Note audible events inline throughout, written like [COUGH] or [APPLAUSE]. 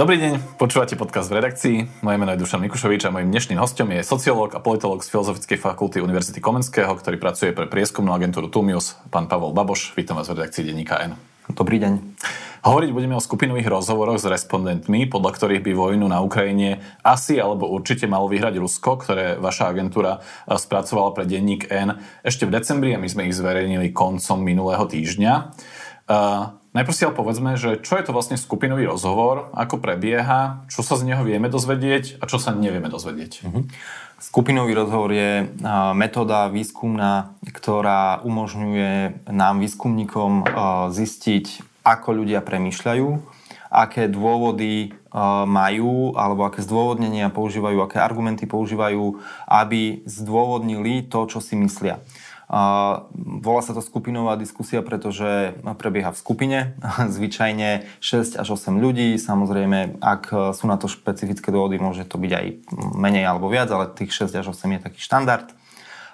Dobrý deň, počúvate podcast v redakcii. Moje meno je Dušan Mikušovič a mojim dnešným hostom je sociológ a politológ z Filozofickej fakulty Univerzity Komenského, ktorý pracuje pre prieskumnú agentúru Tumius, pán Pavol Baboš. Vítam vás v redakcii denníka N. Dobrý deň. Hovoriť budeme o skupinových rozhovoroch s respondentmi, podľa ktorých by vojnu na Ukrajine asi alebo určite malo vyhrať Rusko, ktoré vaša agentúra eh, spracovala pre denník N ešte v decembri a my sme ich zverejnili koncom minulého týždňa. Najprv si ale povedzme, že čo je to vlastne skupinový rozhovor, ako prebieha, čo sa z neho vieme dozvedieť a čo sa nevieme dozvedieť. Uh-huh. Skupinový rozhovor je metóda výskumná, ktorá umožňuje nám výskumníkom zistiť, ako ľudia premýšľajú, aké dôvody majú alebo aké zdôvodnenia používajú, aké argumenty používajú, aby zdôvodnili to, čo si myslia. Volá sa to skupinová diskusia, pretože prebieha v skupine, [LAUGHS] zvyčajne 6 až 8 ľudí. Samozrejme, ak sú na to špecifické dôvody, môže to byť aj menej alebo viac, ale tých 6 až 8 je taký štandard.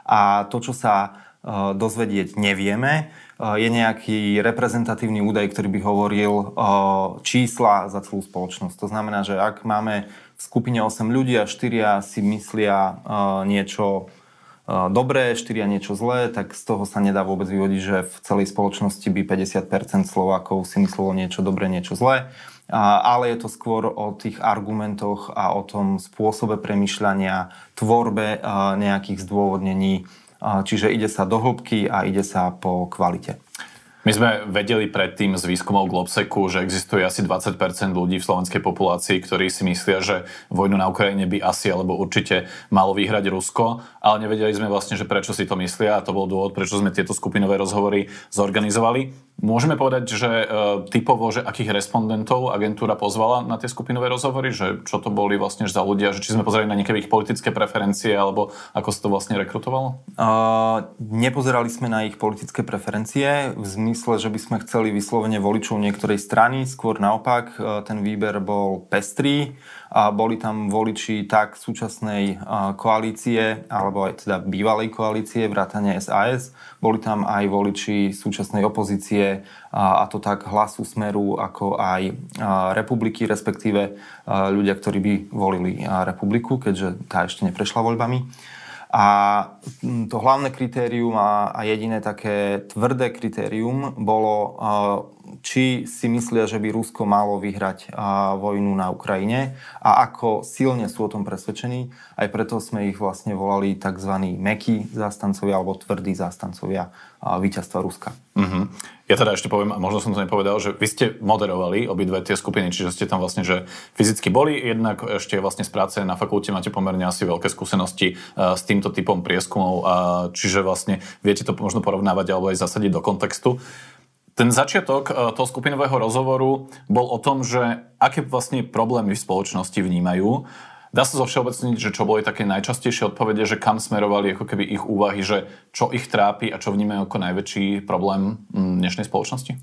A to, čo sa e, dozvedieť nevieme, e, je nejaký reprezentatívny údaj, ktorý by hovoril e, čísla za celú spoločnosť. To znamená, že ak máme v skupine 8 ľudí a 4 si myslia niečo dobré, štyria niečo zlé, tak z toho sa nedá vôbec vyvodiť, že v celej spoločnosti by 50% Slovákov si myslelo niečo dobré, niečo zlé. Ale je to skôr o tých argumentoch a o tom spôsobe premyšľania, tvorbe nejakých zdôvodnení. Čiže ide sa do hĺbky a ide sa po kvalite. My sme vedeli predtým z výskumov Globseku, že existuje asi 20% ľudí v slovenskej populácii, ktorí si myslia, že vojnu na Ukrajine by asi alebo určite malo vyhrať Rusko, ale nevedeli sme vlastne, že prečo si to myslia a to bol dôvod, prečo sme tieto skupinové rozhovory zorganizovali. Môžeme povedať, že e, typovo, že akých respondentov agentúra pozvala na tie skupinové rozhovory, že čo to boli vlastne za ľudia, že či sme pozerali na nejaké ich politické preferencie, alebo ako sa to vlastne rekrutovalo? Uh, nepozerali sme na ich politické preferencie v zmysle, že by sme chceli vyslovene voličov niektorej strany, skôr naopak e, ten výber bol pestrý a boli tam voliči tak súčasnej koalície, alebo aj teda bývalej koalície, vrátane SAS. Boli tam aj voliči súčasnej opozície, a to tak hlasu Smeru, ako aj republiky, respektíve ľudia, ktorí by volili republiku, keďže tá ešte neprešla voľbami. A to hlavné kritérium a, jediné také tvrdé kritérium bolo či si myslia, že by Rusko malo vyhrať vojnu na Ukrajine a ako silne sú o tom presvedčení. Aj preto sme ich vlastne volali tzv. mekí zástancovia alebo tvrdí zástancovia víťazstva Ruska. Uh-huh. Ja teda ešte poviem, a možno som to nepovedal, že vy ste moderovali obidve tie skupiny, čiže ste tam vlastne, že fyzicky boli, jednak ešte vlastne z práce na fakulte máte pomerne asi veľké skúsenosti s týmto typom prieskumov, čiže vlastne viete to možno porovnávať alebo aj zasadiť do kontextu. Ten začiatok e, toho skupinového rozhovoru bol o tom, že aké vlastne problémy v spoločnosti vnímajú. Dá sa zo všeobecniť, že čo boli také najčastejšie odpovede, že kam smerovali ako keby ich úvahy, že čo ich trápi a čo vnímajú ako najväčší problém dnešnej spoločnosti?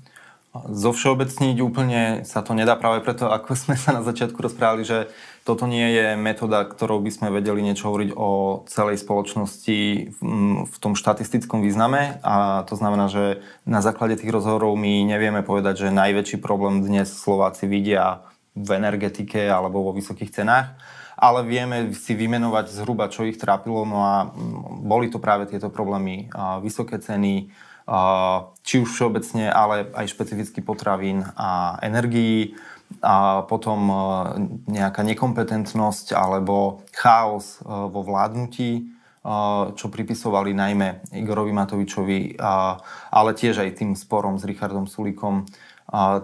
Zo všeobecniť úplne sa to nedá práve preto, ako [LAUGHS] sme sa na začiatku rozprávali, že toto nie je metóda, ktorou by sme vedeli niečo hovoriť o celej spoločnosti v tom štatistickom význame. A to znamená, že na základe tých rozhovorov my nevieme povedať, že najväčší problém dnes Slováci vidia v energetike alebo vo vysokých cenách, ale vieme si vymenovať zhruba, čo ich trápilo, no a boli to práve tieto problémy, vysoké ceny, či už všeobecne, ale aj špecificky potravín a energií, a potom e, nejaká nekompetentnosť alebo chaos e, vo vládnutí, e, čo pripisovali najmä Igorovi Matovičovi, ale tiež aj tým sporom s Richardom Sulíkom.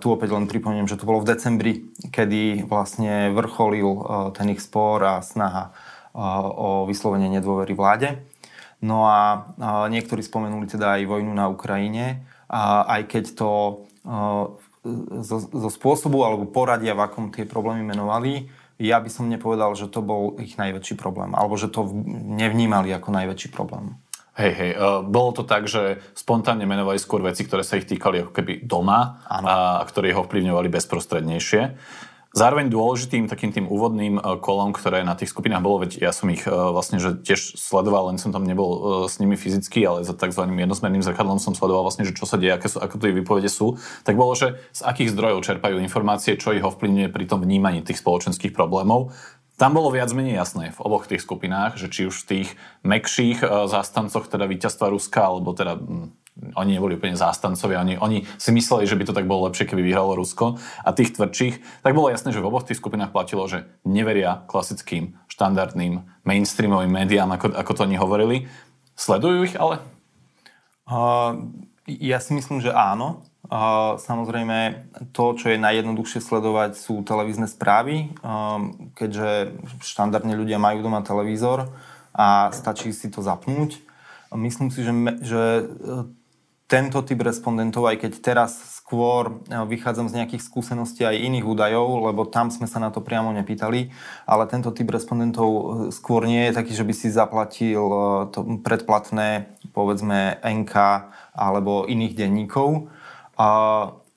Tu opäť len pripomeniem, že to bolo v decembri, kedy vlastne vrcholil ten ich spor a snaha o vyslovenie nedôvery vláde. No a niektorí spomenuli teda aj vojnu na Ukrajine, aj keď to zo, zo spôsobu alebo poradia, v akom tie problémy menovali, ja by som nepovedal, že to bol ich najväčší problém, alebo že to nevnímali ako najväčší problém. Hej, hej, uh, bolo to tak, že spontánne menovali skôr veci, ktoré sa ich týkali ako keby doma a, a ktoré ho vplyvňovali bezprostrednejšie. Zároveň dôležitým takým tým úvodným e, kolom, ktoré na tých skupinách bolo, veď ja som ich e, vlastne že tiež sledoval, len som tam nebol e, s nimi fyzicky, ale za tzv. jednosmerným zrkadlom som sledoval vlastne, že čo sa deje, aké sú, ako tie výpovede sú, tak bolo, že z akých zdrojov čerpajú informácie, čo ich ovplyvňuje pri tom vnímaní tých spoločenských problémov. Tam bolo viac menej jasné v oboch tých skupinách, že či už v tých mekších zástancoch teda víťazstva Ruska, alebo teda oni neboli úplne zástancovia, oni, oni si mysleli, že by to tak bolo lepšie, keby vyhralo Rusko a tých tvrdších, tak bolo jasné, že v oboch tých skupinách platilo, že neveria klasickým, štandardným, mainstreamovým médiám, ako, ako to oni hovorili. Sledujú ich ale? Uh, ja si myslím, že áno. Uh, samozrejme, to, čo je najjednoduchšie sledovať, sú televízne správy, um, keďže štandardne ľudia majú doma televízor a stačí si to zapnúť. Myslím si, že, že tento typ respondentov, aj keď teraz skôr e, vychádzam z nejakých skúseností aj iných údajov, lebo tam sme sa na to priamo nepýtali, ale tento typ respondentov e, skôr nie je taký, že by si zaplatil e, to predplatné, povedzme, NK alebo iných denníkov.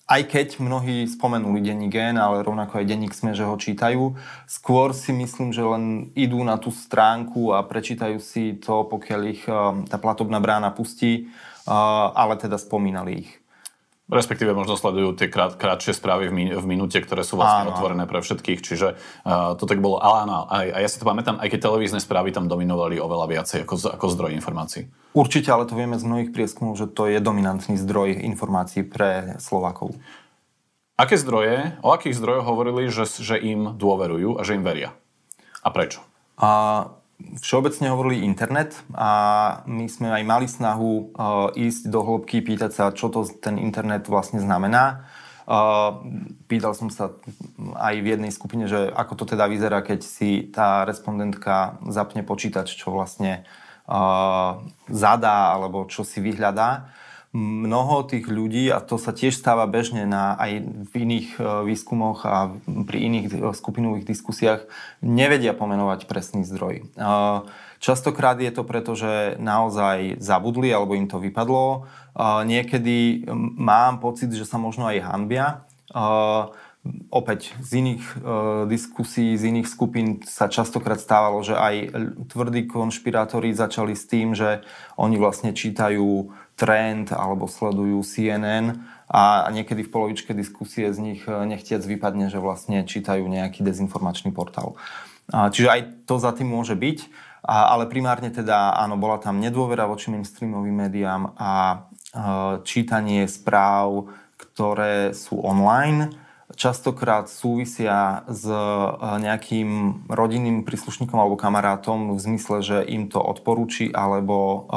Aj keď mnohí spomenuli denní gen, ale rovnako aj denník sme, že ho čítajú, skôr si myslím, že len idú na tú stránku a prečítajú si to, pokiaľ ich tá platobná brána pustí ale teda spomínali ich. Respektíve možno sledujú tie krát, krátšie správy v, min, v minúte, ktoré sú vlastne áno. otvorené pre všetkých, čiže uh, to tak bolo. Ale áno, aj, a ja si to pamätám, aj keď televízne správy tam dominovali oveľa viacej ako, ako zdroj informácií. Určite, ale to vieme z mnohých prieskumov, že to je dominantný zdroj informácií pre Slovákov. Aké zdroje, o akých zdrojoch hovorili, že, že im dôverujú a že im veria? A prečo? A všeobecne hovorili internet a my sme aj mali snahu uh, ísť do hĺbky, pýtať sa, čo to ten internet vlastne znamená. Uh, pýtal som sa aj v jednej skupine, že ako to teda vyzerá, keď si tá respondentka zapne počítač, čo vlastne uh, zadá alebo čo si vyhľadá mnoho tých ľudí, a to sa tiež stáva bežne na, aj v iných e, výskumoch a pri iných e, skupinových diskusiách, nevedia pomenovať presný zdroj. E, častokrát je to preto, že naozaj zabudli alebo im to vypadlo. Niekedy mám pocit, že sa možno aj hanbia. Opäť z iných diskusí, z iných skupín sa častokrát stávalo, že aj tvrdí konšpirátori začali s tým, že oni vlastne čítajú trend alebo sledujú CNN a niekedy v polovičke diskusie z nich eh, nechtiac vypadne, že vlastne čítajú nejaký dezinformačný portál. Čiže aj to za tým môže byť, ale primárne teda áno, bola tam nedôvera voči mainstreamovým médiám a eh, čítanie správ, ktoré sú online, častokrát súvisia s eh, nejakým rodinným príslušníkom alebo kamarátom v zmysle, že im to odporúči alebo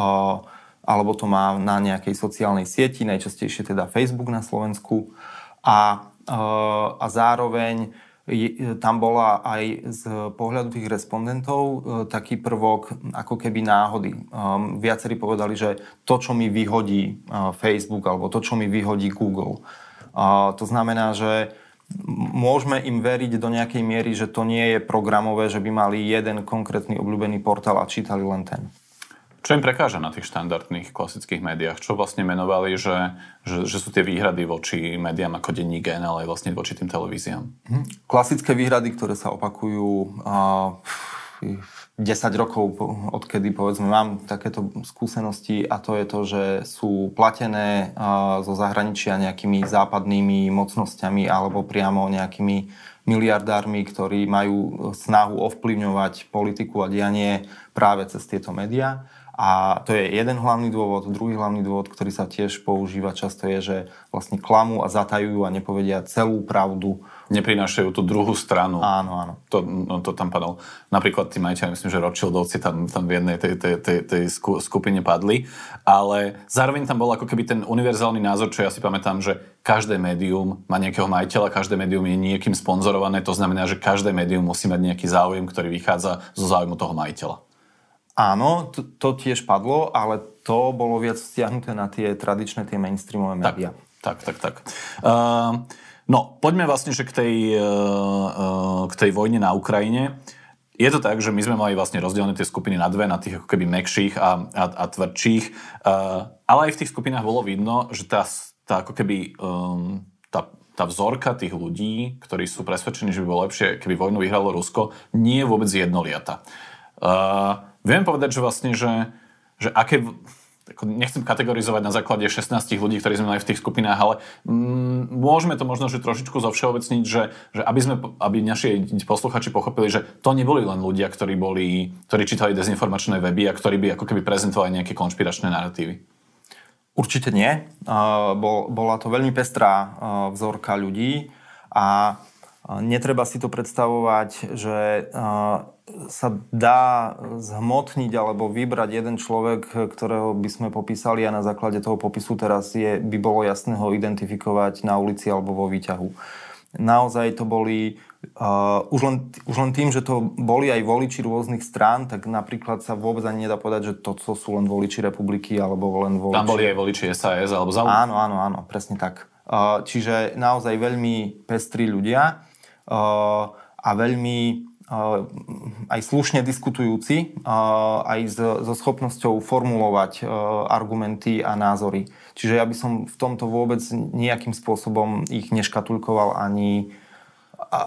alebo to má na nejakej sociálnej sieti, najčastejšie teda Facebook na Slovensku. A, e, a zároveň tam bola aj z pohľadu tých respondentov e, taký prvok ako keby náhody. E, viacerí povedali, že to, čo mi vyhodí Facebook alebo to, čo mi vyhodí Google. To znamená, že môžeme im veriť do nejakej miery, že to nie je programové, že by mali jeden konkrétny obľúbený portál a čítali len ten. Čo im prekáža na tých štandardných klasických médiách? Čo vlastne menovali, že, že, že sú tie výhrady voči médiám ako denní gen, ale aj vlastne voči tým televíziám? Mhm. Klasické výhrady, ktoré sa opakujú uh, 10 rokov, odkedy povedzme mám takéto skúsenosti a to je to, že sú platené zo zahraničia nejakými západnými mocnosťami alebo priamo nejakými miliardármi, ktorí majú snahu ovplyvňovať politiku a dianie práve cez tieto médiá A to je jeden hlavný dôvod. Druhý hlavný dôvod, ktorý sa tiež používa často je, že vlastne klamú a zatajujú a nepovedia celú pravdu. Neprinášajú tú druhú stranu. Áno, áno. To, no, to tam padalo. Napríklad tí majiteľi, myslím, že Rothschildovci tam, tam v jednej tej, tej, tej, tej skupine padli. Ale zároveň tam bol ako keby ten univerzálny názor, čo ja si pamätám, že každé médium má nejakého majiteľa, každé médium je niekým sponzorované. To znamená, že každé médium musí mať nejaký záujem, ktorý vychádza zo záujmu toho majiteľa. Áno, to, to tiež padlo, ale to bolo viac stiahnuté na tie tradičné, tie mainstreamové médiá. Tak, tak, tak. tak. Uh, no, poďme vlastne že k tej, uh, k tej vojne na Ukrajine. Je to tak, že my sme mali vlastne rozdelené tie skupiny na dve, na tých ako keby mekších a, a, a tvrdších, uh, ale aj v tých skupinách bolo vidno, že tá, tá ako keby um, tá, tá vzorka tých ľudí, ktorí sú presvedčení, že by bolo lepšie, keby vojnu vyhralo Rusko, nie je vôbec jednoliata. Viem povedať, že vlastne, že, že aké, nechcem kategorizovať na základe 16 ľudí, ktorí sme mali v tých skupinách, ale mm, môžeme to možno že trošičku zovšeobecniť, že, že aby, sme, aby naši posluchači pochopili, že to neboli len ľudia, ktorí, boli, ktorí čítali dezinformačné weby a ktorí by ako keby prezentovali nejaké konšpiračné narratívy. Určite nie. Bol, bola to veľmi pestrá vzorka ľudí a Netreba si to predstavovať, že sa dá zhmotniť alebo vybrať jeden človek, ktorého by sme popísali a na základe toho popisu teraz je, by bolo jasné ho identifikovať na ulici alebo vo výťahu. Naozaj to boli, uh, už, len, už len tým, že to boli aj voliči rôznych strán, tak napríklad sa vôbec ani nedá povedať, že to, to sú len voliči republiky alebo len voliči... Tam boli aj voliči SAS alebo za... Áno, áno, áno, presne tak. Uh, čiže naozaj veľmi pestrí ľudia a veľmi aj slušne diskutujúci, aj so schopnosťou formulovať argumenty a názory. Čiže ja by som v tomto vôbec nejakým spôsobom ich neškatulkoval ani,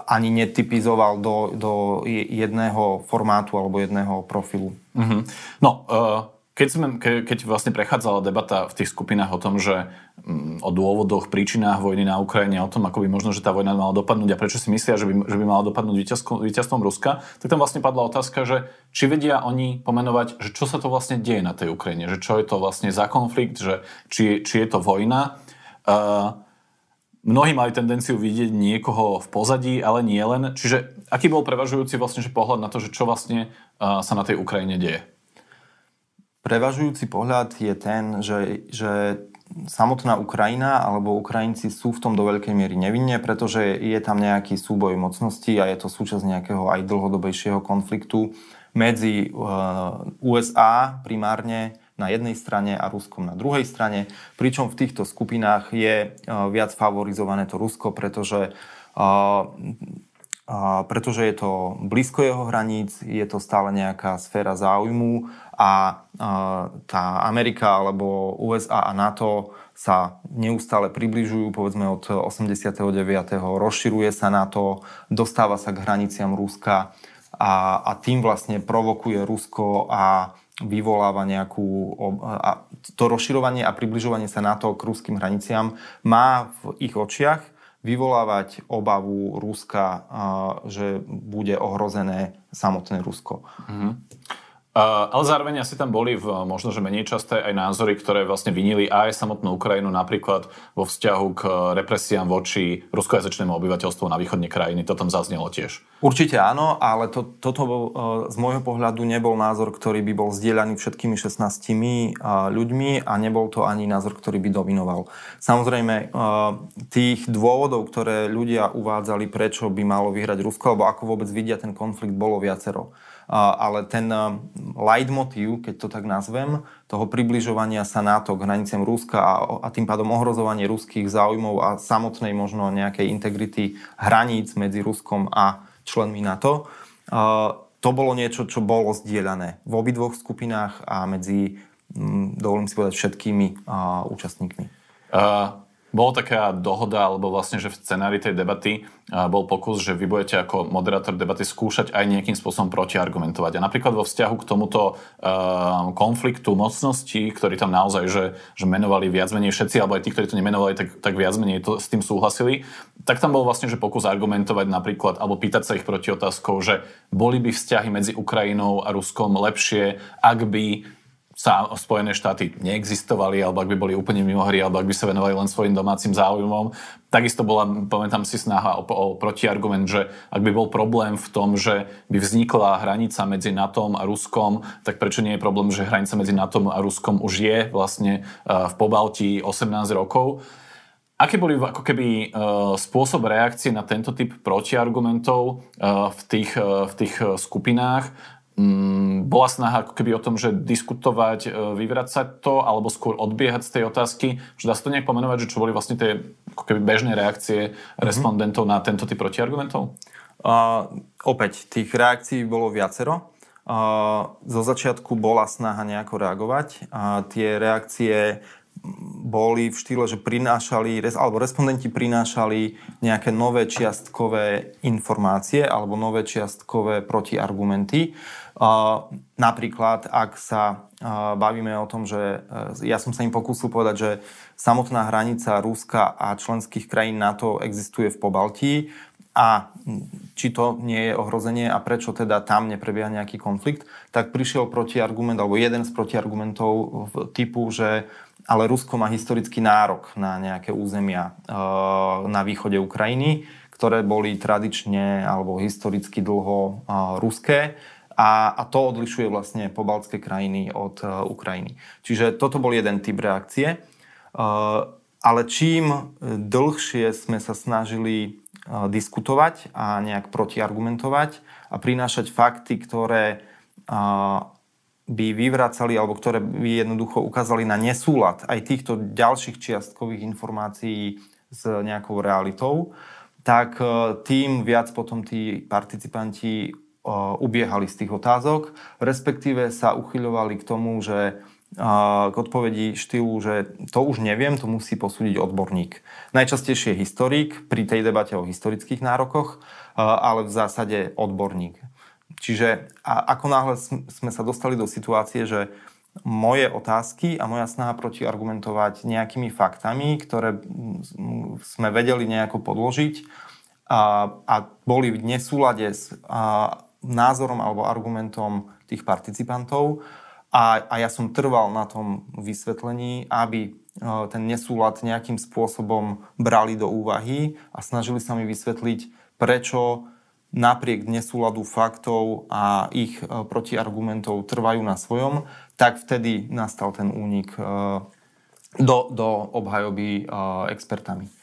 ani netypizoval do, do jedného formátu alebo jedného profilu. Mm-hmm. No, uh keď, sme, ke, keď vlastne prechádzala debata v tých skupinách o tom, že mm, o dôvodoch, príčinách vojny na Ukrajine, o tom, ako by možno, že tá vojna mala dopadnúť a prečo si myslia, že by, že by mala dopadnúť víťazstvom Ruska, tak tam vlastne padla otázka, že či vedia oni pomenovať, že čo sa to vlastne deje na tej Ukrajine, že čo je to vlastne za konflikt, že či, či je to vojna. Uh, mnohí mali tendenciu vidieť niekoho v pozadí, ale nie len. Čiže aký bol prevažujúci vlastne že pohľad na to, že čo vlastne uh, sa na tej Ukrajine deje? Prevažujúci pohľad je ten, že, že samotná Ukrajina alebo Ukrajinci sú v tom do veľkej miery nevinne, pretože je tam nejaký súboj mocností a je to súčasť nejakého aj dlhodobejšieho konfliktu medzi eh, USA primárne na jednej strane a Ruskom na druhej strane, pričom v týchto skupinách je eh, viac favorizované to Rusko, pretože eh, pretože je to blízko jeho hraníc, je to stále nejaká sféra záujmu a tá Amerika alebo USA a NATO sa neustále približujú, povedzme od 89. rozširuje sa NATO, dostáva sa k hraniciam Ruska a, a tým vlastne provokuje Rusko a vyvoláva nejakú... A to rozširovanie a približovanie sa NATO k ruským hraniciam má v ich očiach vyvolávať obavu Ruska, že bude ohrozené samotné Rusko. Mm-hmm. Ale zároveň asi tam boli v možno, že menej časté aj názory, ktoré vlastne vinili aj samotnú Ukrajinu, napríklad vo vzťahu k represiám voči ruskojazyčnému obyvateľstvu na východne krajiny. To tam zaznelo tiež. Určite áno, ale to, toto uh, z môjho pohľadu nebol názor, ktorý by bol zdieľaný všetkými 16 uh, ľuďmi a nebol to ani názor, ktorý by dominoval. Samozrejme, tých dôvodov, ktoré ľudia uvádzali, prečo by malo vyhrať Rusko, alebo ako vôbec vidia ten konflikt, bolo viacero ale ten leitmotív, keď to tak nazvem, toho približovania sa NATO k hraniciam Ruska a, a tým pádom ohrozovanie ruských záujmov a samotnej možno nejakej integrity hraníc medzi Ruskom a členmi NATO, to bolo niečo, čo bolo zdieľané v obidvoch skupinách a medzi, dovolím si povedať, všetkými účastníkmi. Uh... Bola taká dohoda, alebo vlastne, že v scenári tej debaty bol pokus, že vy budete ako moderátor debaty skúšať aj nejakým spôsobom protiargumentovať. A napríklad vo vzťahu k tomuto uh, konfliktu mocností, ktorí tam naozaj, že, že menovali viac menej všetci, alebo aj tí, ktorí to nemenovali, tak, tak viac menej to, s tým súhlasili, tak tam bol vlastne, že pokus argumentovať napríklad, alebo pýtať sa ich proti otázkou, že boli by vzťahy medzi Ukrajinou a Ruskom lepšie, ak by sa Spojené štáty neexistovali, alebo ak by boli úplne mimo hry, alebo ak by sa venovali len svojim domácim záujmom. Takisto bola, pamätám si, snaha o, o protiargument, že ak by bol problém v tom, že by vznikla hranica medzi NATO a Ruskom, tak prečo nie je problém, že hranica medzi NATO a Ruskom už je vlastne v Pobalti 18 rokov. Aké boli ako keby uh, spôsob reakcie na tento typ protiargumentov uh, v tých, v tých skupinách? Mm, bola snaha ako keby o tom, že diskutovať, e, vyvracať to, alebo skôr odbiehať z tej otázky, že dá sa to nejak pomenovať, že čo boli vlastne tie ako keby bežné reakcie mm-hmm. respondentov na tento typ protiargumentov? Uh, opäť, tých reakcií bolo viacero. Uh, zo začiatku bola snaha nejako reagovať a tie reakcie boli v štýle, že prinášali, alebo respondenti prinášali nejaké nové čiastkové informácie alebo nové čiastkové protiargumenty. Napríklad, ak sa bavíme o tom, že e, ja som sa im pokúsil povedať, že samotná hranica Ruska a členských krajín NATO existuje v Pobaltí a či to nie je ohrozenie a prečo teda tam neprebieha nejaký konflikt, tak prišiel protiargument, alebo jeden z protiargumentov typu, že ale Rusko má historický nárok na nejaké územia e, na východe Ukrajiny, ktoré boli tradične alebo historicky dlho ruské a, a to odlišuje vlastne pobaltské krajiny od uh, Ukrajiny. Čiže toto bol jeden typ reakcie. Ale čím dlhšie sme sa snažili diskutovať a nejak protiargumentovať a prinášať fakty, ktoré by vyvracali alebo ktoré by jednoducho ukázali na nesúlad aj týchto ďalších čiastkových informácií s nejakou realitou, tak tým viac potom tí participanti ubiehali z tých otázok, respektíve sa uchyľovali k tomu, že k odpovedí štýlu, že to už neviem, to musí posúdiť odborník. Najčastejšie historik pri tej debate o historických nárokoch, ale v zásade odborník. Čiže ako náhle sme sa dostali do situácie, že moje otázky a moja snaha proti argumentovať nejakými faktami, ktoré sme vedeli nejako podložiť a, a boli v nesúlade s a, názorom alebo argumentom tých participantov a, a ja som trval na tom vysvetlení, aby e, ten nesúlad nejakým spôsobom brali do úvahy a snažili sa mi vysvetliť, prečo napriek nesúladu faktov a ich e, protiargumentov trvajú na svojom, tak vtedy nastal ten únik e, do, do obhajoby expertami.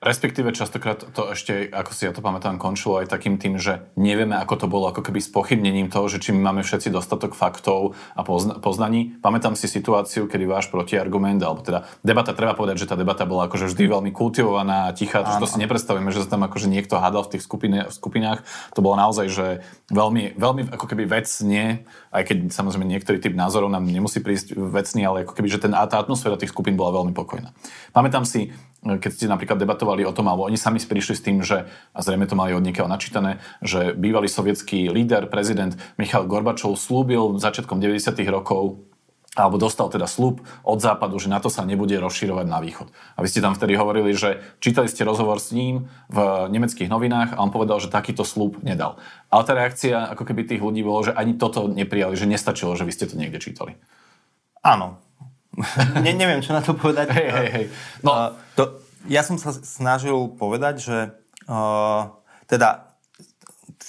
Respektíve častokrát to ešte, ako si ja to pamätám, končilo aj takým tým, že nevieme, ako to bolo, ako keby s pochybnením toho, že či my máme všetci dostatok faktov a pozna- poznaní. Pamätám si situáciu, kedy váš protiargument, alebo teda debata, treba povedať, že tá debata bola akože vždy veľmi kultivovaná a tichá, to, to si nepredstavíme, že sa tam akože niekto hádal v tých skupine, v skupinách. To bolo naozaj, že veľmi, veľmi ako keby vecne, aj keď samozrejme niektorý typ názorov nám nemusí prísť vecný, ale ako keby, že ten, tá atmosféra tých skupín bola veľmi pokojná. Pamätám si, keď ste napríklad debatovali o tom, alebo oni sami prišli s tým, že, a zrejme to mali od niekiaľ načítané, že bývalý sovietský líder, prezident Michal Gorbačov slúbil začiatkom 90. rokov alebo dostal teda slub od západu, že na to sa nebude rozširovať na východ. A vy ste tam vtedy hovorili, že čítali ste rozhovor s ním v nemeckých novinách a on povedal, že takýto slub nedal. Ale tá reakcia ako keby tých ľudí bolo, že ani toto neprijali, že nestačilo, že vy ste to niekde čítali. Áno, [LAUGHS] ne, neviem, čo na to povedať. Hej, hej, hej. No. Uh, to, ja som sa snažil povedať, že uh, teda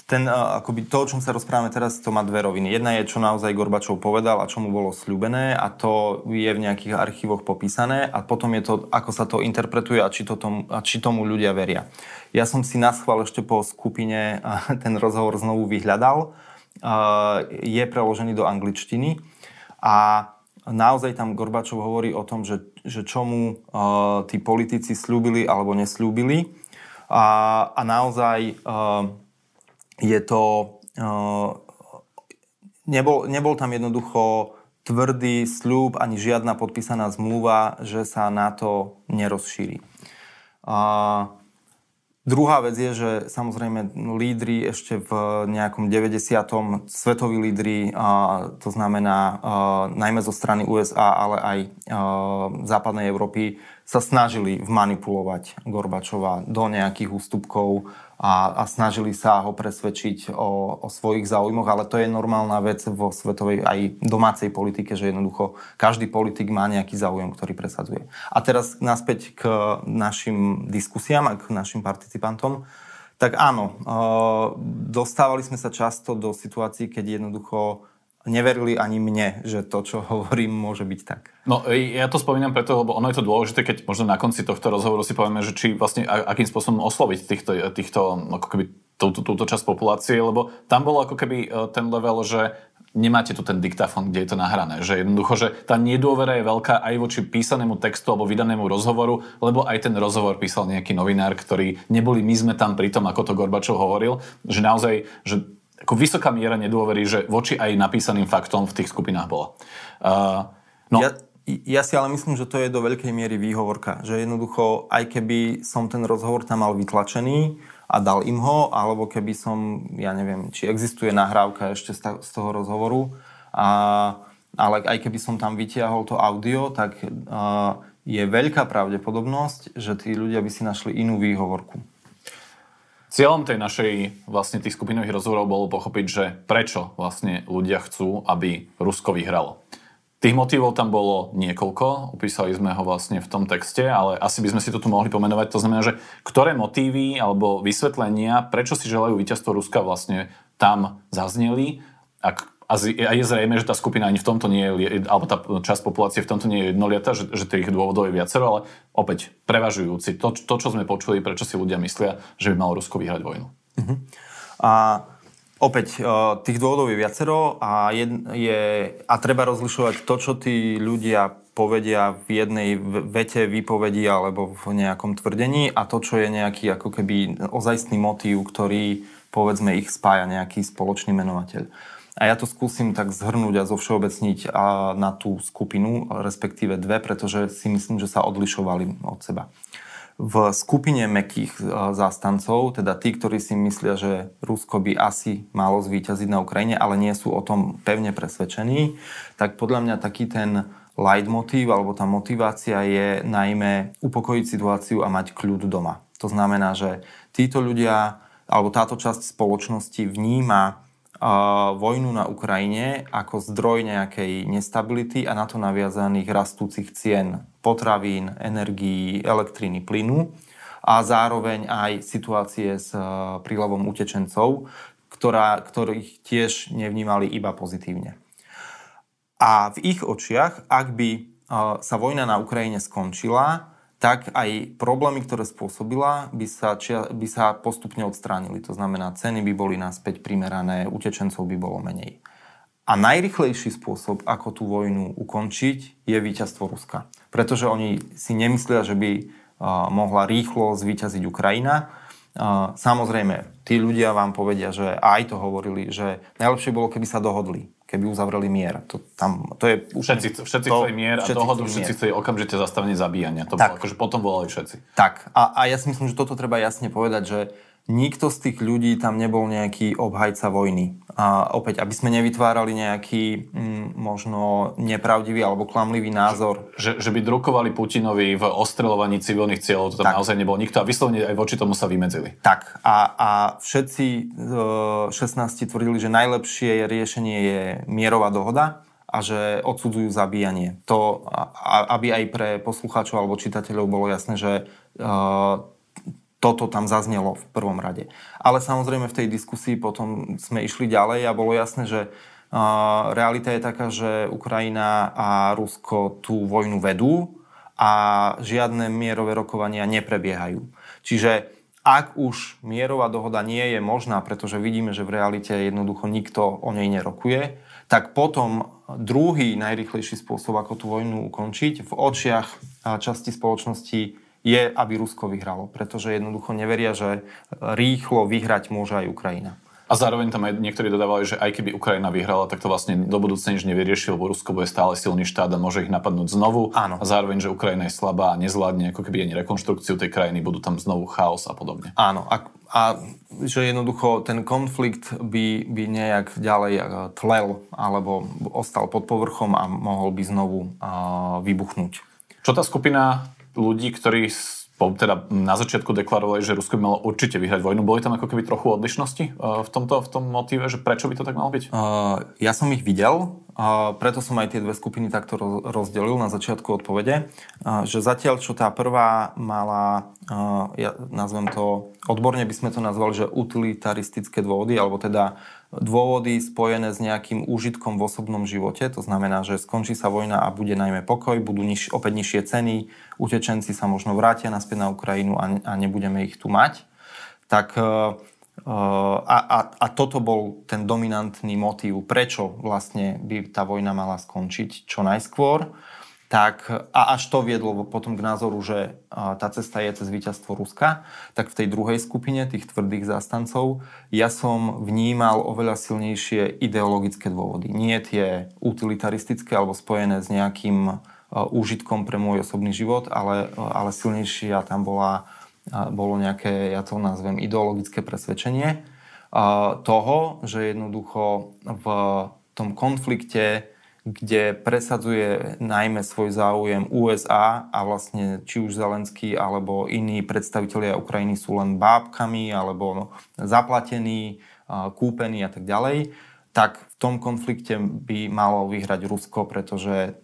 ten, uh, akoby to, o čom sa rozprávame teraz, to má dve roviny. Jedna je, čo naozaj Gorbačov povedal a čo mu bolo sľubené a to je v nejakých archívoch popísané a potom je to, ako sa to interpretuje a či, to tomu, a či tomu ľudia veria. Ja som si na schvál ešte po skupine uh, ten rozhovor znovu vyhľadal. Uh, je preložený do angličtiny a naozaj tam Gorbačov hovorí o tom, že, že čo mu uh, tí politici slúbili alebo neslúbili. A, a naozaj uh, je to... Uh, nebol, nebol tam jednoducho tvrdý sľub ani žiadna podpísaná zmluva, že sa na to nerozšíri. Uh, Druhá vec je, že samozrejme lídry ešte v nejakom 90. svetoví lídry, to znamená najmä zo strany USA, ale aj západnej Európy, sa snažili vmanipulovať Gorbačova do nejakých ústupkov a, a snažili sa ho presvedčiť o, o svojich záujmoch, ale to je normálna vec vo svetovej aj domácej politike, že jednoducho každý politik má nejaký záujem, ktorý presadzuje. A teraz naspäť k našim diskusiám a k našim participantom. Tak áno, dostávali sme sa často do situácií, keď jednoducho neverili ani mne, že to, čo [LAUGHS] hovorím, môže byť tak. No ja to spomínam preto, lebo ono je to dôležité, keď možno na konci tohto rozhovoru si povieme, že či vlastne akým spôsobom osloviť týchto, týchto ako keby túto, túto časť populácie, lebo tam bolo ako keby e, ten level, že nemáte tu ten diktafón, kde je to nahrané. Že jednoducho, že tá nedôvera je veľká aj voči písanému textu alebo vydanému rozhovoru, lebo aj ten rozhovor písal nejaký novinár, ktorý neboli my sme tam pri tom, ako to Gorbačov hovoril, že naozaj, že ako vysoká miera nedôvery, že voči aj napísaným faktom v tých skupinách bola. Uh, no. ja, ja si ale myslím, že to je do veľkej miery výhovorka. Že jednoducho, aj keby som ten rozhovor tam mal vytlačený a dal im ho, alebo keby som, ja neviem, či existuje nahrávka ešte z toho rozhovoru, a, ale aj keby som tam vytiahol to audio, tak uh, je veľká pravdepodobnosť, že tí ľudia by si našli inú výhovorku. Cieľom tej našej vlastne tých skupinových rozhovorov bolo pochopiť, že prečo vlastne ľudia chcú, aby Rusko vyhralo. Tých motivov tam bolo niekoľko, opísali sme ho vlastne v tom texte, ale asi by sme si to tu mohli pomenovať. To znamená, že ktoré motívy alebo vysvetlenia, prečo si želajú víťazstvo Ruska vlastne tam zazneli, ak a je zrejme, že tá skupina ani v tomto nie je, alebo tá časť populácie v tomto nie je jednoliata, že, že tých dôvodov je viacero, ale opäť prevažujúci. To, to, čo sme počuli, prečo si ľudia myslia, že by malo Rusko vyhrať vojnu. Uh-huh. A opäť, e, tých dôvodov je viacero a, je, je, a treba rozlišovať to, čo tí ľudia povedia v jednej vete výpovedi alebo v nejakom tvrdení a to, čo je nejaký ako keby ozajstný motív, ktorý povedzme ich spája nejaký spoločný menovateľ. A ja to skúsim tak zhrnúť a zovšeobecniť na tú skupinu, respektíve dve, pretože si myslím, že sa odlišovali od seba. V skupine mekých e, zástancov, teda tí, ktorí si myslia, že Rusko by asi malo zvíťaziť na Ukrajine, ale nie sú o tom pevne presvedčení, tak podľa mňa taký ten leitmotív alebo tá motivácia je najmä upokojiť situáciu a mať kľud doma. To znamená, že títo ľudia alebo táto časť spoločnosti vníma vojnu na Ukrajine ako zdroj nejakej nestability a na to naviazaných rastúcich cien potravín, energií, elektriny, plynu a zároveň aj situácie s prílevom utečencov, ktorá, ktorých tiež nevnímali iba pozitívne. A v ich očiach, ak by sa vojna na Ukrajine skončila, tak aj problémy, ktoré spôsobila, by sa, čia, by sa postupne odstránili. To znamená, ceny by boli naspäť primerané, utečencov by bolo menej. A najrychlejší spôsob, ako tú vojnu ukončiť, je víťazstvo Ruska. Pretože oni si nemyslia, že by uh, mohla rýchlo zvíťaziť Ukrajina. Uh, samozrejme, tí ľudia vám povedia, že aj to hovorili, že najlepšie bolo, keby sa dohodli keby uzavreli mier. To, tam, to je všetci, všetci to, chceli mier a dohodu všetci chceli okamžite zastavenie zabíjania. To tak. bolo, akože potom volali všetci. Tak. A, a ja si myslím, že toto treba jasne povedať, že nikto z tých ľudí tam nebol nejaký obhajca vojny. A opäť, aby sme nevytvárali nejaký mm, možno nepravdivý alebo klamlivý názor. Že, že by drukovali Putinovi v ostrelovaní civilných cieľov, to tam tak. naozaj nebol nikto a vyslovene aj voči tomu sa vymedzili. Tak a, a všetci e, 16 tvrdili, že najlepšie riešenie je mierová dohoda a že odsudzujú zabíjanie. To, a, aby aj pre poslucháčov alebo čitateľov bolo jasné, že uh, toto tam zaznelo v prvom rade. Ale samozrejme v tej diskusii potom sme išli ďalej a bolo jasné, že realita je taká, že Ukrajina a Rusko tú vojnu vedú a žiadne mierové rokovania neprebiehajú. Čiže ak už mierová dohoda nie je možná, pretože vidíme, že v realite jednoducho nikto o nej nerokuje, tak potom druhý najrychlejší spôsob, ako tú vojnu ukončiť v očiach časti spoločnosti je, aby Rusko vyhralo, pretože jednoducho neveria, že rýchlo vyhrať môže aj Ukrajina. A zároveň tam aj niektorí dodávali, že aj keby Ukrajina vyhrala, tak to vlastne do budúcna nič nevyrieši, lebo Rusko bude stále silný štát a môže ich napadnúť znovu. Áno. A zároveň, že Ukrajina je slabá a nezvládne ako keby ani rekonštrukciu tej krajiny, budú tam znovu chaos a podobne. Áno. A, a že jednoducho ten konflikt by, by nejak ďalej e, tlel alebo ostal pod povrchom a mohol by znovu uh, vybuchnúť. Čo tá skupina ľudí, ktorí teda na začiatku deklarovali, že Rusko by malo určite vyhrať vojnu. Boli tam ako keby trochu odlišnosti v tomto v tom motíve, že prečo by to tak malo byť? Uh, ja som ich videl, preto som aj tie dve skupiny takto rozdelil na začiatku odpovede, že zatiaľ, čo tá prvá mala, ja nazvem to, odborne by sme to nazvali, že utilitaristické dôvody, alebo teda dôvody spojené s nejakým úžitkom v osobnom živote. To znamená, že skončí sa vojna a bude najmä pokoj, budú niž, opäť nižšie ceny, utečenci sa možno vrátia naspäť na Ukrajinu a, a nebudeme ich tu mať. Tak, e, a, a, a toto bol ten dominantný motív, prečo vlastne by tá vojna mala skončiť čo najskôr tak, a až to viedlo potom k názoru, že tá cesta je cez víťazstvo Ruska, tak v tej druhej skupine tých tvrdých zástancov ja som vnímal oveľa silnejšie ideologické dôvody. Nie tie utilitaristické alebo spojené s nejakým úžitkom pre môj osobný život, ale, ale silnejšia tam bola, bolo nejaké, ja to nazvem, ideologické presvedčenie toho, že jednoducho v tom konflikte kde presadzuje najmä svoj záujem USA a vlastne či už Zelenský alebo iní predstavitelia Ukrajiny sú len bábkami alebo zaplatení, kúpení a tak ďalej, tak v tom konflikte by malo vyhrať Rusko, pretože,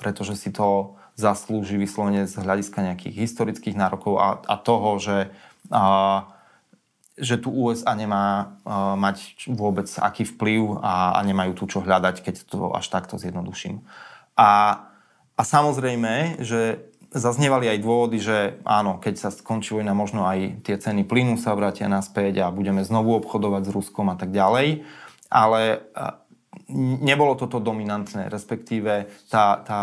pretože si to zaslúži vyslovene z hľadiska nejakých historických nárokov a, a toho, že že tu USA nemá uh, mať vôbec aký vplyv a, a nemajú tu čo hľadať, keď to až takto zjednoduším. A, a samozrejme, že zaznievali aj dôvody, že áno, keď sa skončí vojna, možno aj tie ceny plynu sa vrátia naspäť a budeme znovu obchodovať s Ruskom a tak ďalej. Ale nebolo toto dominantné, respektíve tá, tá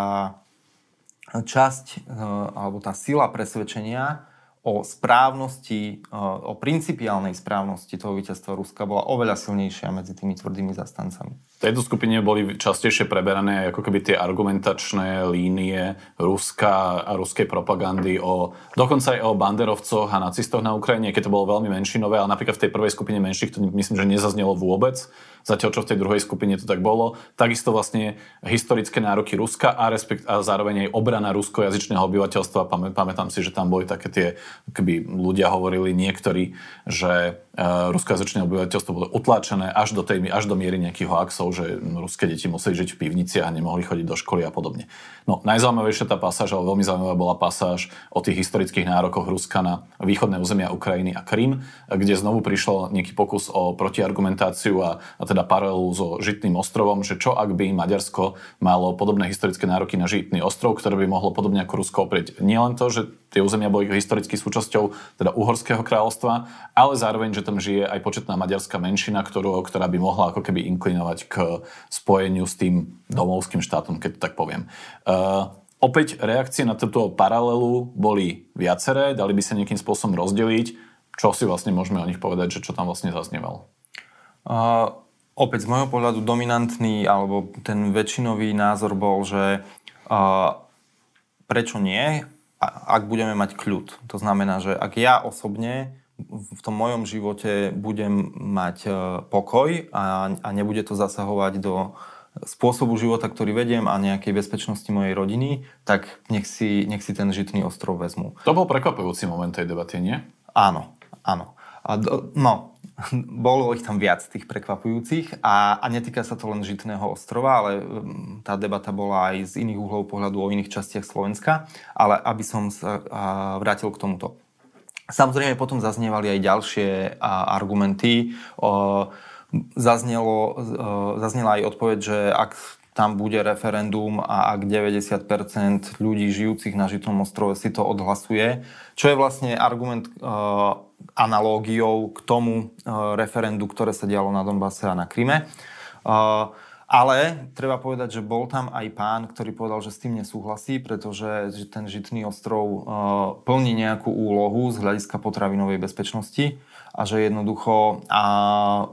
časť uh, alebo tá sila presvedčenia o správnosti, o principiálnej správnosti toho víťazstva Ruska bola oveľa silnejšia medzi tými tvrdými zastancami. V tejto skupine boli častejšie preberané ako keby tie argumentačné línie Ruska a ruskej propagandy o, dokonca aj o banderovcoch a nacistoch na Ukrajine, keď to bolo veľmi menšinové, ale napríklad v tej prvej skupine menších to myslím, že nezaznelo vôbec zatiaľ čo v tej druhej skupine to tak bolo. Takisto vlastne historické nároky Ruska a, respekt, a zároveň aj obrana ruskojazyčného obyvateľstva. Pamätám si, že tam boli také tie, keby ľudia hovorili niektorí, že uh, ruskojazyčné obyvateľstvo bolo utláčané až do, tej, až do miery nejakých hoaxov, že ruské deti museli žiť v pivnici a nemohli chodiť do školy a podobne. No, najzaujímavejšia tá pasáž, ale veľmi zaujímavá bola pasáž o tých historických nárokoch Ruska na východné územia Ukrajiny a Krym, kde znovu prišlo nejaký pokus o protiargumentáciu a, a teda paralelu so Žitným ostrovom, že čo ak by Maďarsko malo podobné historické nároky na Žitný ostrov, ktoré by mohlo podobne ako Rusko oprieť nielen to, že tie územia boli historicky súčasťou teda Uhorského kráľovstva, ale zároveň, že tam žije aj početná maďarská menšina, ktorú, ktorá by mohla ako keby inklinovať k spojeniu s tým domovským štátom, keď to tak poviem. Uh, opäť reakcie na túto paralelu boli viaceré, dali by sa nejakým spôsobom rozdeliť. Čo si vlastne môžeme o nich povedať, že čo tam vlastne zaznievalo? Uh, opäť z môjho pohľadu dominantný, alebo ten väčšinový názor bol, že uh, prečo nie, ak budeme mať kľud. To znamená, že ak ja osobne v tom mojom živote budem mať uh, pokoj a, a nebude to zasahovať do spôsobu života, ktorý vediem a nejakej bezpečnosti mojej rodiny, tak nech si, nech si ten žitný ostrov vezmu. To bol prekvapujúci moment tej debaty, nie? Áno, áno. A do, no, [LAUGHS] bolo ich tam viac tých prekvapujúcich a, a netýka sa to len Žitného ostrova, ale mm, tá debata bola aj z iných uhlov pohľadu o iných častiach Slovenska, ale aby som sa vrátil k tomuto. Samozrejme potom zaznievali aj ďalšie argumenty. Zaznelo, zaznela aj odpoveď, že ak tam bude referendum a ak 90% ľudí žijúcich na Žitnom ostrove si to odhlasuje, čo je vlastne argument uh, analógiou k tomu uh, referendu, ktoré sa dialo na Donbase a na Kryme. Uh, ale treba povedať, že bol tam aj pán, ktorý povedal, že s tým nesúhlasí, pretože ten Žitný ostrov uh, plní nejakú úlohu z hľadiska potravinovej bezpečnosti a že jednoducho a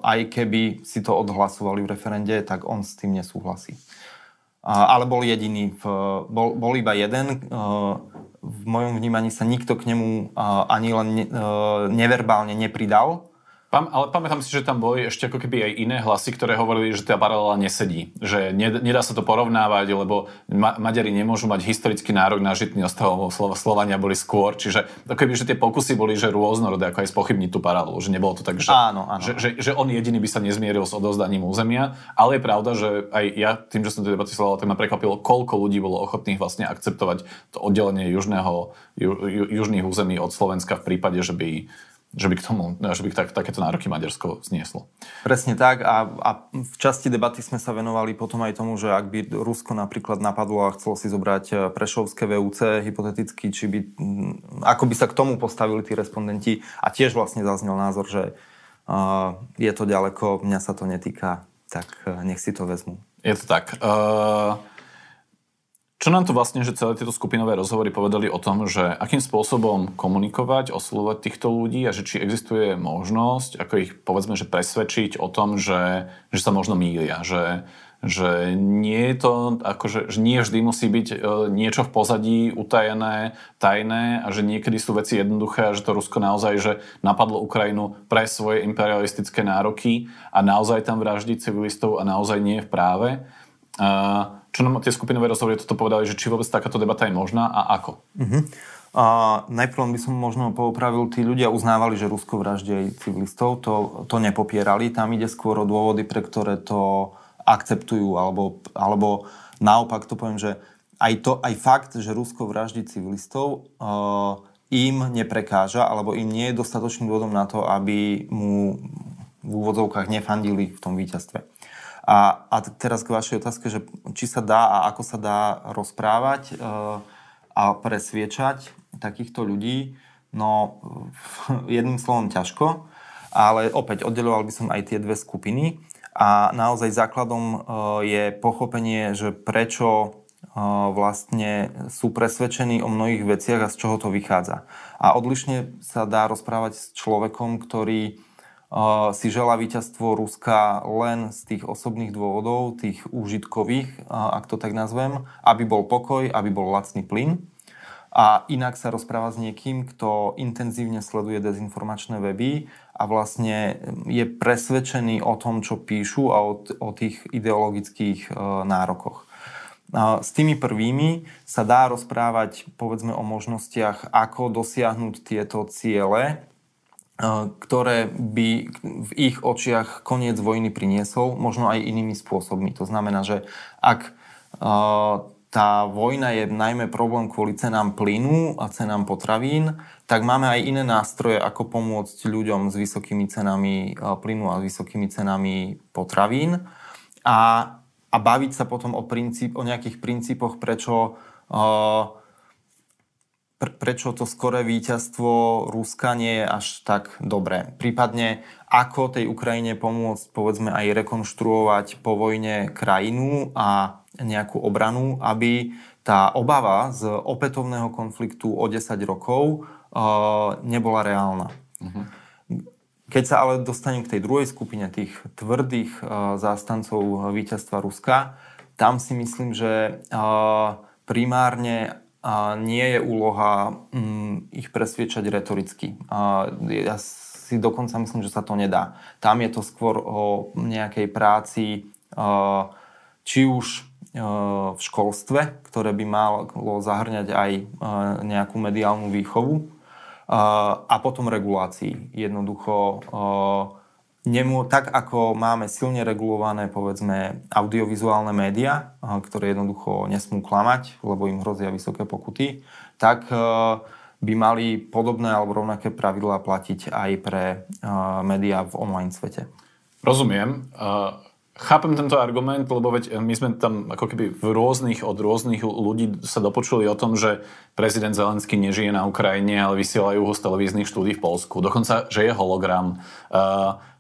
aj keby si to odhlasovali v referende, tak on s tým nesúhlasí. Ale bol jediný, bol, bol iba jeden. V mojom vnímaní sa nikto k nemu ani len ne, neverbálne nepridal, Pam, ale pamätám si, že tam boli ešte ako keby aj iné hlasy, ktoré hovorili, že tá paralela nesedí. Že nedá sa to porovnávať, lebo Ma- Maďari nemôžu mať historický nárok na žitný ostrov, Slo- Slovania boli skôr. Čiže ako keby, že tie pokusy boli že rôznorodé, ako aj spochybniť tú paralelu. Že nebolo to tak, že, áno, áno. Že, že, že, on jediný by sa nezmieril s odozdaním územia. Ale je pravda, že aj ja tým, že som tie debaty sledoval, tak ma prekvapilo, koľko ľudí bolo ochotných vlastne akceptovať to oddelenie južného, ju, ju, južných území od Slovenska v prípade, že by že by, k tomu, že by tak, takéto nároky Maďarsko znieslo. Presne tak a, a v časti debaty sme sa venovali potom aj tomu, že ak by Rusko napríklad napadlo a chcelo si zobrať e, Prešovské VUC hypoteticky, či by, ako by sa k tomu postavili tí respondenti a tiež vlastne zaznel názor, že uh, je to ďaleko, mňa sa to netýka, tak uh, nech si to vezmu. Je to tak. Uh... Čo nám to vlastne, že celé tieto skupinové rozhovory povedali o tom, že akým spôsobom komunikovať, oslovať týchto ľudí a že či existuje možnosť, ako ich povedzme, že presvedčiť o tom, že, že sa možno mýlia, že, že nie je to, akože, že nie vždy musí byť e, niečo v pozadí utajené, tajné a že niekedy sú veci jednoduché a že to Rusko naozaj, že napadlo Ukrajinu pre svoje imperialistické nároky a naozaj tam vraždí civilistov a naozaj nie je v práve. Uh, čo nám tie skupinové rozhovory toto povedali, že či vôbec takáto debata je možná a ako? Uh-huh. A najprv by som možno poupravil, tí ľudia uznávali, že Rusko vraždí civilistov, to, to nepopierali, tam ide skôr o dôvody, pre ktoré to akceptujú, alebo, alebo naopak to poviem, že aj, to, aj fakt, že Rusko vraždí civilistov, uh, im neprekáža, alebo im nie je dostatočným dôvodom na to, aby mu v úvodzovkách nefandili v tom víťazstve. A, a teraz k vašej otázke, že či sa dá a ako sa dá rozprávať e, a presviečať takýchto ľudí, no [LAUGHS] jedným slovom ťažko, ale opäť oddeloval by som aj tie dve skupiny a naozaj základom e, je pochopenie, že prečo e, vlastne sú presvedčení o mnohých veciach a z čoho to vychádza. A odlišne sa dá rozprávať s človekom, ktorý si žela víťazstvo Ruska len z tých osobných dôvodov, tých úžitkových, ak to tak nazvem, aby bol pokoj, aby bol lacný plyn. A inak sa rozpráva s niekým, kto intenzívne sleduje dezinformačné weby a vlastne je presvedčený o tom, čo píšu a o, o tých ideologických e, nárokoch. S tými prvými sa dá rozprávať povedzme o možnostiach, ako dosiahnuť tieto ciele ktoré by v ich očiach koniec vojny priniesol, možno aj inými spôsobmi. To znamená, že ak tá vojna je najmä problém kvôli cenám plynu a cenám potravín, tak máme aj iné nástroje, ako pomôcť ľuďom s vysokými cenami plynu a vysokými cenami potravín a, a baviť sa potom o, princíp, o nejakých princípoch, prečo uh, prečo to skoré víťazstvo Ruska nie je až tak dobré. Prípadne ako tej Ukrajine pomôcť povedzme aj rekonštruovať po vojne krajinu a nejakú obranu, aby tá obava z opätovného konfliktu o 10 rokov uh, nebola reálna. Uh-huh. Keď sa ale dostanem k tej druhej skupine tých tvrdých uh, zástancov víťazstva Ruska, tam si myslím, že uh, primárne a nie je úloha mm, ich presviečať retoricky. A ja si dokonca myslím, že sa to nedá. Tam je to skôr o nejakej práci, či už v školstve, ktoré by malo zahrňať aj nejakú mediálnu výchovu a potom regulácii. Jednoducho Nemu, tak ako máme silne regulované povedzme audiovizuálne médiá, ktoré jednoducho nesmú klamať, lebo im hrozia vysoké pokuty, tak e, by mali podobné alebo rovnaké pravidlá platiť aj pre e, médiá v online svete. Rozumiem. Chápem tento argument, lebo veď my sme tam ako keby v rôznych, od rôznych ľudí sa dopočuli o tom, že prezident Zelenský nežije na Ukrajine, ale vysielajú ho z televíznych štúdí v Polsku. Dokonca, že je hologram.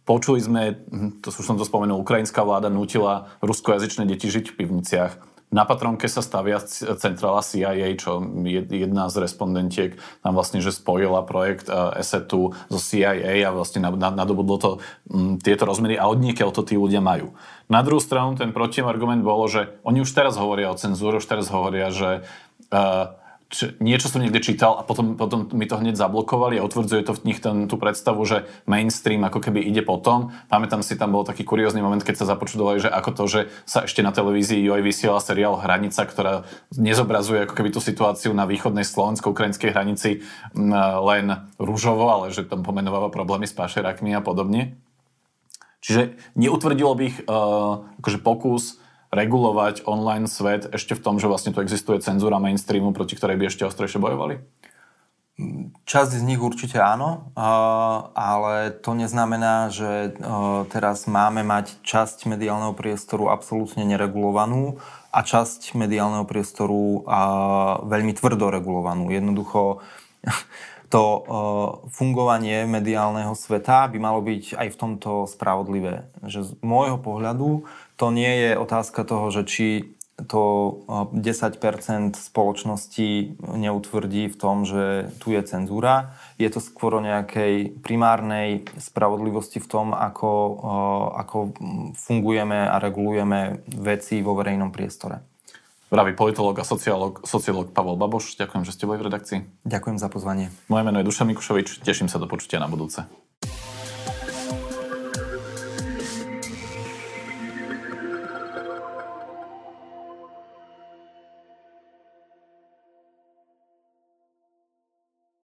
Počuli sme, hm, to už som to spomenul, ukrajinská vláda nutila ruskojazyčné deti žiť v pivniciach. Na Patronke sa stavia centrála CIA, čo jedna z respondentiek tam vlastne, že spojila projekt ESETu zo CIA a vlastne nadobudlo to m, hm, tieto rozmery a od to tí ľudia majú. Na druhú stranu ten protiargument bolo, že oni už teraz hovoria o cenzúre, už teraz hovoria, že uh, či, niečo som niekde čítal a potom, potom mi to hneď zablokovali a utvrdzuje to v nich ten, tú predstavu, že mainstream ako keby ide potom. Pamätám si, tam bol taký kuriózny moment, keď sa započudovali, že ako to, že sa ešte na televízii aj vysiela seriál Hranica, ktorá nezobrazuje ako keby tú situáciu na východnej slovensko-ukrajinskej hranici len rúžovo, ale že tam pomenováva problémy s pašerákmi a podobne. Čiže neutvrdilo by ich uh, akože pokus regulovať online svet ešte v tom, že vlastne tu existuje cenzúra mainstreamu, proti ktorej by ešte ostrejšie bojovali? Časť z nich určite áno, ale to neznamená, že teraz máme mať časť mediálneho priestoru absolútne neregulovanú a časť mediálneho priestoru veľmi tvrdo regulovanú. Jednoducho [LAUGHS] to fungovanie mediálneho sveta by malo byť aj v tomto spravodlivé. Že z môjho pohľadu to nie je otázka toho, že či to 10% spoločnosti neutvrdí v tom, že tu je cenzúra. Je to skôr o nejakej primárnej spravodlivosti v tom, ako, ako fungujeme a regulujeme veci vo verejnom priestore. Vraví politolog a sociológ, sociológ Pavel Baboš. Ďakujem, že ste boli v redakcii. Ďakujem za pozvanie. Moje meno je Duša Mikušovič. Teším sa do počutia na budúce.